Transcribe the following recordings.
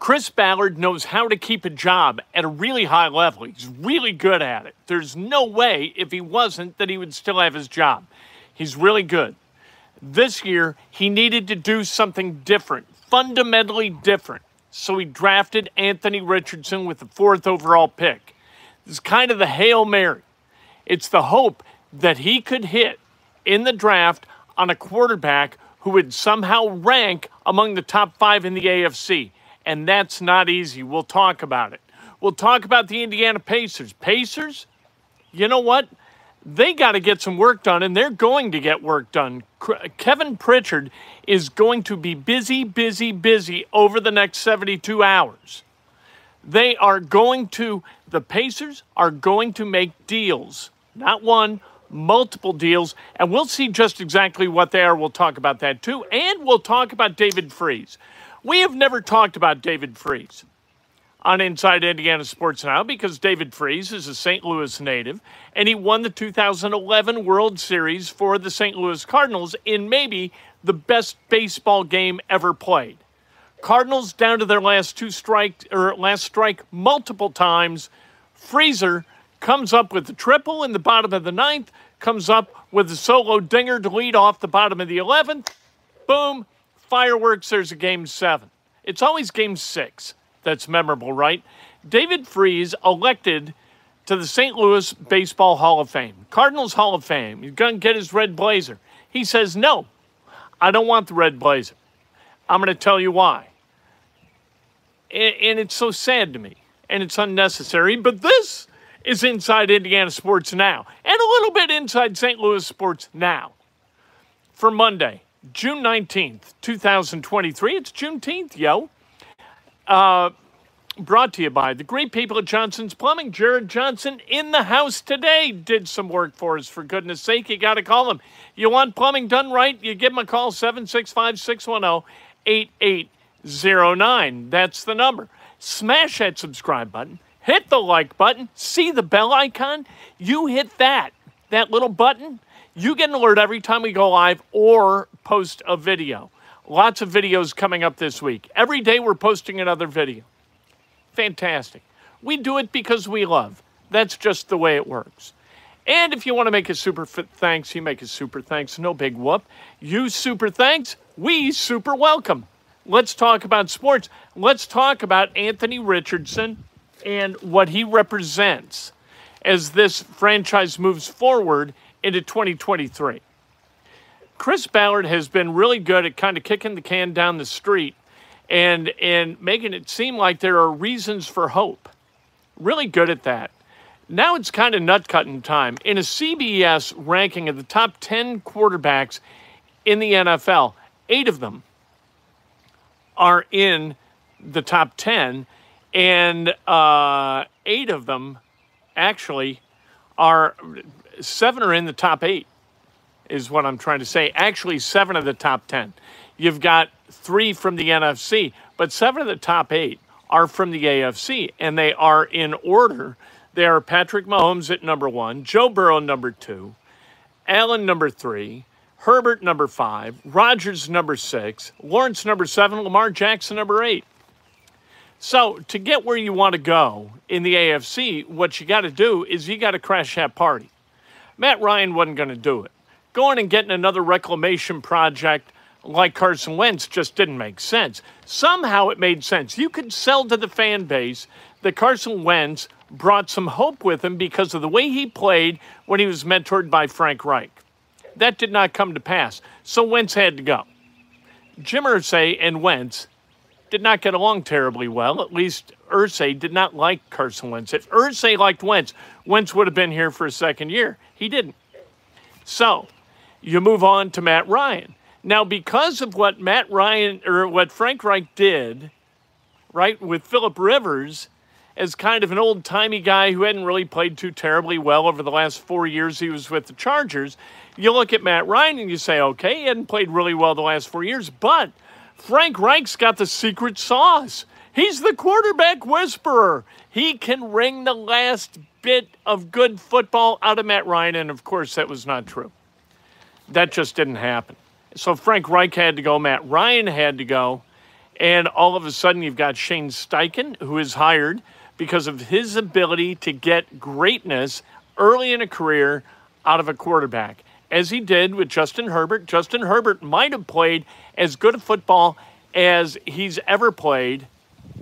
Chris Ballard knows how to keep a job at a really high level. He's really good at it. There's no way, if he wasn't, that he would still have his job. He's really good. This year, he needed to do something different, fundamentally different. So he drafted Anthony Richardson with the fourth overall pick. Is kind of the Hail Mary. It's the hope that he could hit in the draft on a quarterback who would somehow rank among the top five in the AFC and that's not easy. We'll talk about it. We'll talk about the Indiana Pacers. Pacers, you know what? They got to get some work done, and they're going to get work done. Kevin Pritchard is going to be busy, busy, busy over the next 72 hours. They are going to, the Pacers are going to make deals, not one, multiple deals, and we'll see just exactly what they are. We'll talk about that too, and we'll talk about David Freese. We have never talked about David Freese on Inside Indiana Sports Now because David Freese is a St. Louis native and he won the 2011 World Series for the St. Louis Cardinals in maybe the best baseball game ever played. Cardinals down to their last two strike or last strike multiple times. Freezer comes up with the triple in the bottom of the ninth, comes up with a solo dinger to lead off the bottom of the 11th. Boom, fireworks, there's a game seven. It's always game six that's memorable, right? David Freese elected to the St. Louis Baseball Hall of Fame, Cardinals Hall of Fame. He's going to get his red blazer. He says, No, I don't want the red blazer. I'm going to tell you why. And it's so sad to me, and it's unnecessary, but this is Inside Indiana Sports Now, and a little bit inside St. Louis Sports Now. For Monday, June 19th, 2023. It's Juneteenth, yo. Uh, brought to you by the great people at Johnson's Plumbing. Jared Johnson in the house today did some work for us, for goodness sake. You got to call him. You want plumbing done right? You give him a call, 765 610 8809. That's the number. Smash that subscribe button, hit the like button, see the bell icon. You hit that, that little button you get an alert every time we go live or post a video. Lots of videos coming up this week. Every day we're posting another video. Fantastic. We do it because we love. That's just the way it works. And if you want to make a super thanks, you make a super thanks. No big whoop. You super thanks. We super welcome. Let's talk about sports. Let's talk about Anthony Richardson and what he represents as this franchise moves forward into 2023. Chris Ballard has been really good at kind of kicking the can down the street and and making it seem like there are reasons for hope. Really good at that. Now it's kind of nut cutting time. In a CBS ranking of the top 10 quarterbacks in the NFL, eight of them are in the top 10, and uh, eight of them actually are seven are in the top eight, is what I'm trying to say. Actually, seven of the top 10. You've got three from the NFC, but seven of the top eight are from the AFC, and they are in order. They are Patrick Mahomes at number one, Joe Burrow number two, Allen number three, Herbert number five, Rodgers number six, Lawrence number seven, Lamar Jackson number eight. So, to get where you want to go in the AFC, what you got to do is you got to crash that party. Matt Ryan wasn't going to do it. Going and getting another reclamation project like Carson Wentz just didn't make sense. Somehow it made sense. You could sell to the fan base that Carson Wentz brought some hope with him because of the way he played when he was mentored by Frank Reich. That did not come to pass, so Wentz had to go. Jim Irsay and Wentz did not get along terribly well. At least Irsay did not like Carson Wentz. If Irsay liked Wentz, Wentz would have been here for a second year. He didn't. So you move on to Matt Ryan. Now, because of what Matt Ryan or what Frank Reich did, right, with Philip Rivers as kind of an old timey guy who hadn't really played too terribly well over the last four years he was with the Chargers, you look at Matt Ryan and you say, okay, he hadn't played really well the last four years, but Frank Reich's got the secret sauce. He's the quarterback whisperer. He can wring the last bit of good football out of Matt Ryan, and of course, that was not true. That just didn't happen. So Frank Reich had to go, Matt Ryan had to go, and all of a sudden you've got Shane Steichen, who is hired because of his ability to get greatness early in a career out of a quarterback as he did with Justin Herbert. Justin Herbert might have played as good a football as he's ever played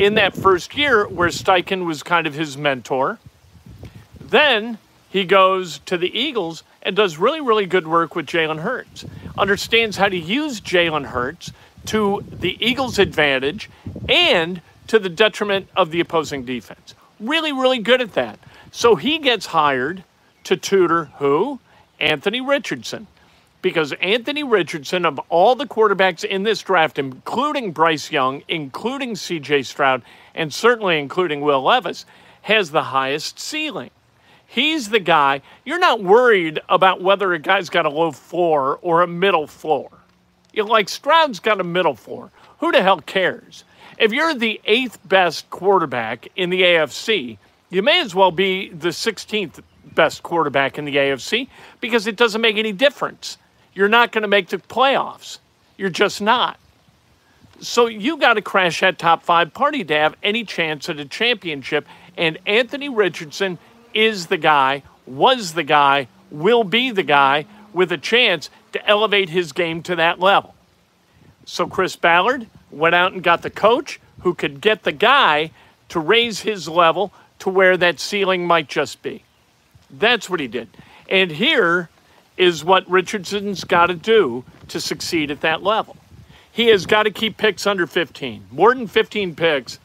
in that first year, where Steichen was kind of his mentor. Then he goes to the Eagles and does really, really good work with Jalen Hurts. Understands how to use Jalen Hurts to the Eagles' advantage and to the detriment of the opposing defense. Really, really good at that. So he gets hired to tutor who? Anthony Richardson. Because Anthony Richardson, of all the quarterbacks in this draft, including Bryce Young, including CJ Stroud, and certainly including Will Levis, has the highest ceiling. He's the guy, you're not worried about whether a guy's got a low floor or a middle floor. You know, like Stroud's got a middle floor. Who the hell cares? If you're the eighth best quarterback in the AFC, you may as well be the 16th best quarterback in the AFC because it doesn't make any difference. You're not going to make the playoffs. You're just not. So you got to crash that top five party to have any chance at a championship. And Anthony Richardson is the guy, was the guy, will be the guy with a chance to elevate his game to that level. So Chris Ballard went out and got the coach who could get the guy to raise his level to where that ceiling might just be. That's what he did. And here is what Richardson's got to do to succeed at that level. He has got to keep picks under 15. More than 15 picks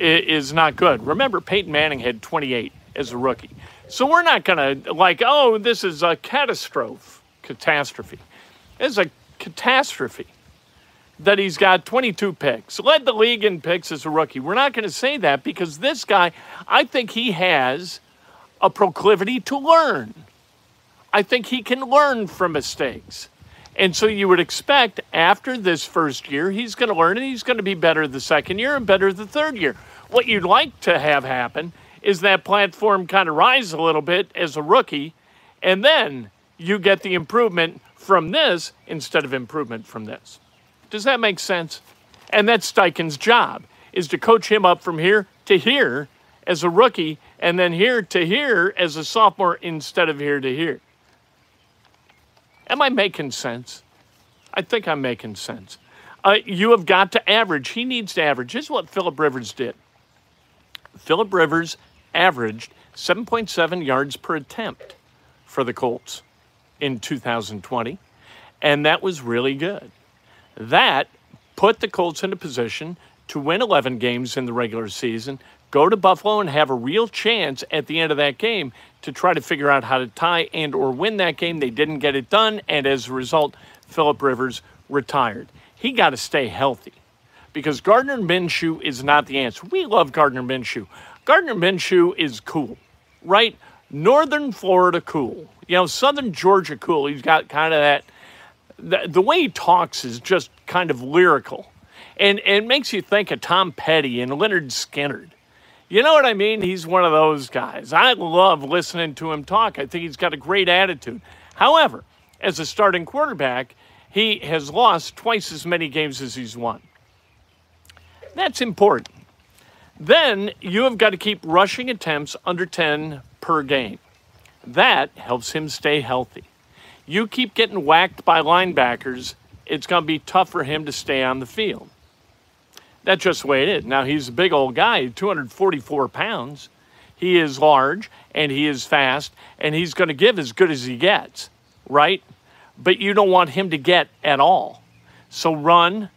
is not good. Remember, Peyton Manning had 28 as a rookie. So we're not going to, like, oh, this is a catastrophe. Catastrophe. It's a catastrophe that he's got 22 picks, led the league in picks as a rookie. We're not going to say that because this guy, I think he has a proclivity to learn. I think he can learn from mistakes. And so you would expect after this first year, he's going to learn and he's going to be better the second year and better the third year. What you'd like to have happen is that platform kind of rise a little bit as a rookie, and then you get the improvement from this instead of improvement from this. Does that make sense? And that's Steichen's job is to coach him up from here to here as a rookie and then here to here as a sophomore instead of here to here. Am I making sense? I think I'm making sense. Uh, you have got to average. He needs to average. Is what Philip Rivers did. Philip Rivers averaged 7.7 yards per attempt for the Colts in 2020, and that was really good. That put the Colts in a position to win 11 games in the regular season, go to Buffalo and have a real chance at the end of that game to try to figure out how to tie and or win that game. They didn't get it done, and as a result, Philip Rivers retired. He got to stay healthy because Gardner Minshew is not the answer. We love Gardner Minshew. Gardner Minshew is cool, right? Northern Florida cool. You know, Southern Georgia cool. He's got kind of that. The, the way he talks is just kind of lyrical, and, and it makes you think of Tom Petty and Lynyrd Skynyrd. You know what I mean? He's one of those guys. I love listening to him talk. I think he's got a great attitude. However, as a starting quarterback, he has lost twice as many games as he's won. That's important. Then you have got to keep rushing attempts under 10 per game. That helps him stay healthy. You keep getting whacked by linebackers, it's going to be tough for him to stay on the field. That's just the way it is. Now, he's a big old guy, 244 pounds. He is large and he is fast and he's going to give as good as he gets, right? But you don't want him to get at all. So run,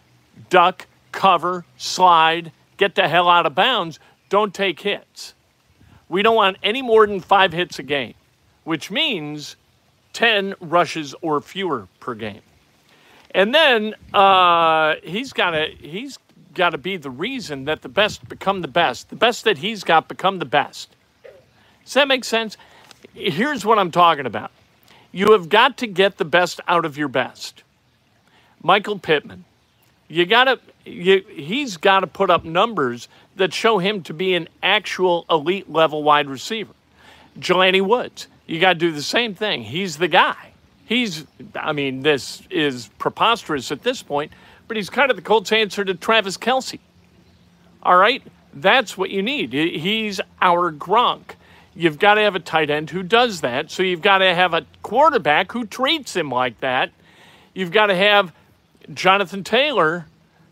duck, cover, slide, get the hell out of bounds. Don't take hits. We don't want any more than five hits a game, which means 10 rushes or fewer per game. And then uh, he's got to he's got to be the reason that the best become the best. The best that he's got become the best. Does that make sense? Here's what I'm talking about. You have got to get the best out of your best. Michael Pittman, you got to you, he's got to put up numbers that show him to be an actual elite level wide receiver. Jelani Woods, you got to do the same thing. He's the guy. He's, I mean, this is preposterous at this point, but he's kind of the Colts' answer to Travis Kelce. All right? That's what you need. He's our Gronk. You've got to have a tight end who does that. So you've got to have a quarterback who treats him like that. You've got to have Jonathan Taylor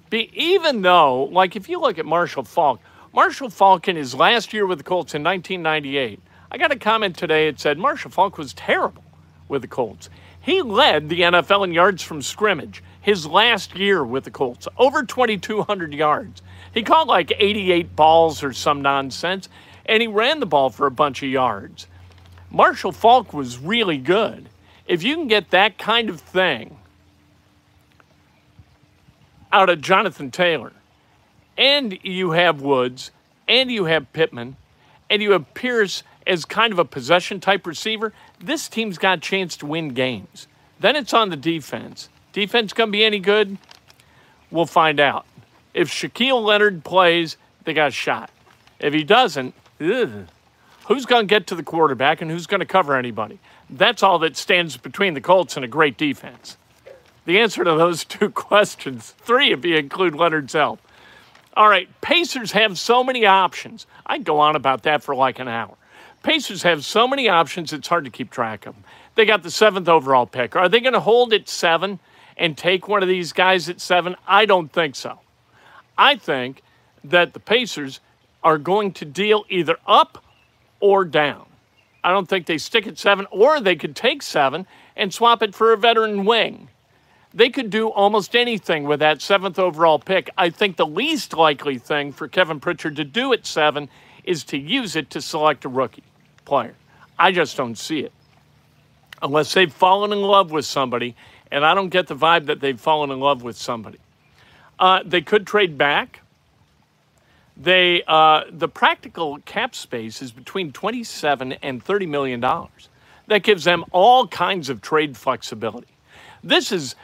be, even though, like if you look at Marshall Faulk, Marshall Faulk in his last year with the Colts in 1998, I got a comment today that said Marshall Faulk was terrible with the Colts. He led the NFL in yards from scrimmage his last year with the Colts, over 2,200 yards. He caught like 88 balls or some nonsense, and he ran the ball for a bunch of yards. Marshall Faulk was really good. If you can get that kind of thing out of Jonathan Taylor, and you have Woods, and you have Pittman, and you have Pierce as kind of a possession type receiver, this team's got a chance to win games. Then it's on the defense. Defense going to be any good? We'll find out. If Shaquille Leonard plays, they got a shot. If he doesn't, ugh, who's going to get to the quarterback and who's going to cover anybody? That's all that stands between the Colts and a great defense. The answer to those two questions, three if you include Leonard's help. All right, Pacers have so many options. I'd go on about that for like an hour. Pacers have so many options, it's hard to keep track of them. They got the seventh overall pick. Are they going to hold at seven and take one of these guys at seven? I don't think so. I think that the Pacers are going to deal either up or down. I don't think they stick at seven, or they could take seven and swap it for a veteran wing. They could do almost anything with that seventh overall pick. I think the least likely thing for Kevin Pritchard to do at seven is to use it to select a rookie player. I just don't see it. Unless they've fallen in love with somebody, and I don't get the vibe that they've fallen in love with somebody. Uh, they could trade back. They uh, the practical cap space is between 27 and 30 million dollars. That gives them all kinds of trade flexibility. This is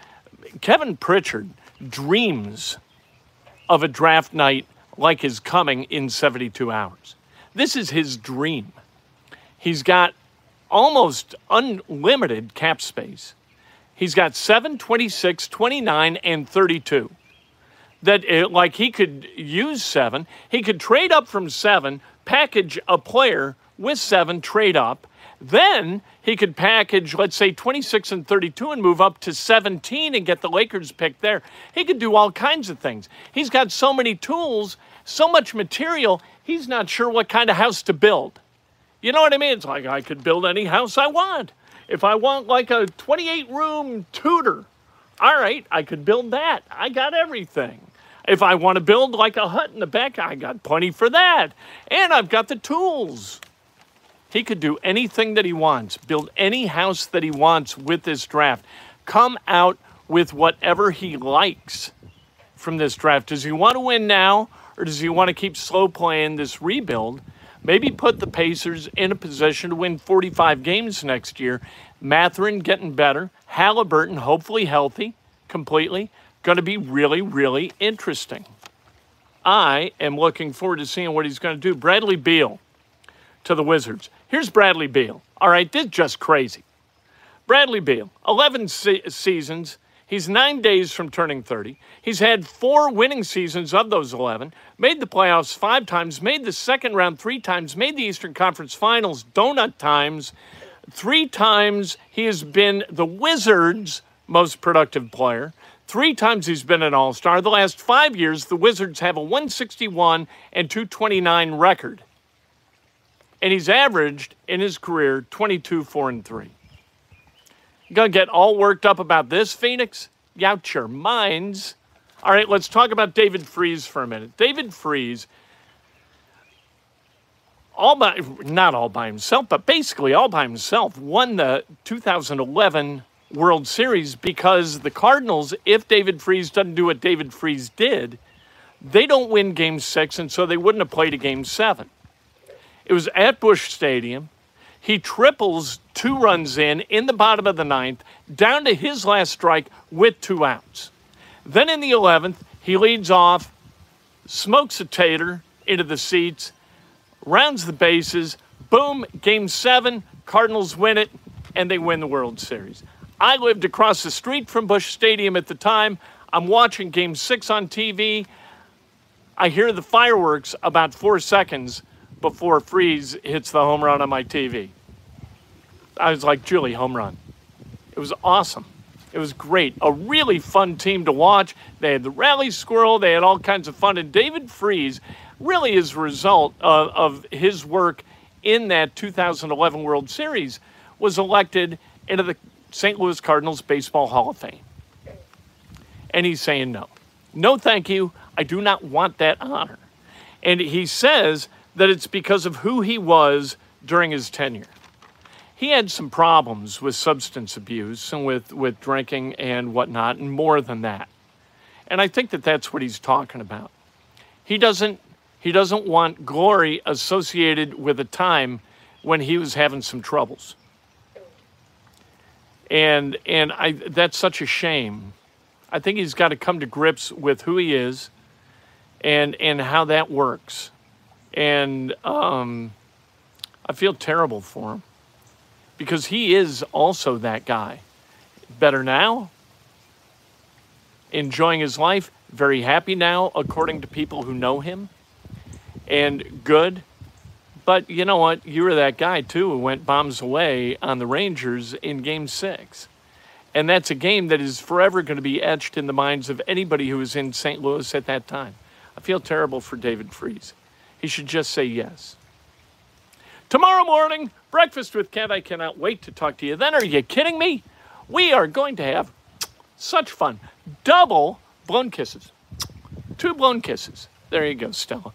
Kevin Pritchard dreams of a draft night like is coming in 72 hours. This is his dream. He's got almost unlimited cap space. He's got 7, 26, 29, and 32. That, it, uh, like, he could use seven. He could trade up from seven, package a player with seven, trade up. Then he could package, let's say, 26 and 32 and move up to 17 and get the Lakers pick there. He could do all kinds of things. He's got so many tools, so much material, he's not sure what kind of house to build. You know what I mean? It's like I could build any house I want. If I want like a 28 room Tudor, all right, I could build that. I got everything. If I want to build like a hut in the back, I got plenty for that. And I've got the tools. He could do anything that he wants, build any house that he wants with this draft, come out with whatever he likes from this draft. Does he want to win now, or does he want to keep slow playing this rebuild? Maybe put the Pacers in a position to win 45 games next year. Mathurin getting better, Halliburton hopefully healthy completely. Going to be really, really interesting. I am looking forward to seeing what he's going to do. Bradley Beal to the Wizards. Here's Bradley Beal. All right, this is just crazy. Bradley Beal, 11 se- seasons, He's nine days from turning 30. He's had four winning seasons of those 11, made the playoffs five times, made the second round three times, made the Eastern Conference Finals donut times. Three times he has been the Wizards' most productive player. Three times he's been an All Star. The last five years, the Wizards have a 161 and 229 record. And he's averaged in his career 22, 4, and 3. You gonna get all worked up about this, Phoenix? You out your minds. All right, let's talk about David Freese for a minute. David Freese, all by not all by himself, but basically all by himself, won the 2011 World Series because the Cardinals, if David Freese doesn't do what David Freese did, they don't win game six, and so they wouldn't have played a game seven. It was at Busch Stadium. He triples two runs in in the bottom of the ninth, down to his last strike with two outs. Then in the 11th, he leads off, smokes a tater into the seats, rounds the bases, boom, game seven, Cardinals win it, and they win the World Series. I lived across the street from Busch Stadium at the time. I'm watching game six on TV. I hear the fireworks about four seconds before Freese hits the home run on my TV. I was like, Julie, home run. It was awesome. It was great. A really fun team to watch. They had the rally squirrel, they had all kinds of fun. And David Freese really is a result of, of his work in that 2011 World Series was elected into the St. Louis Cardinals Baseball Hall of Fame. And he's saying no. No, thank you. I do not want that honor. And he says that it's because of who he was during his tenure. He had some problems with substance abuse and with, with drinking and whatnot, and more than that. And I think that that's what he's talking about. He doesn't, he doesn't want glory associated with a time when he was having some troubles and and I that's such a shame. I think he's got to come to grips with who he is, and and how that works, and um, I feel terrible for him because he is also that guy. Better now, enjoying his life, very happy now, according to people who know him, and good but you know what? You were that guy too who went bombs away on the Rangers in game six. And that's a game that is forever going to be etched in the minds of anybody who was in St. Louis at that time. I feel terrible for David Freese. He should just say yes. Tomorrow morning, breakfast with Kev. I cannot wait to talk to you then. Are you kidding me? We are going to have such fun. Double blown kisses. Two blown kisses. There you go, Stella.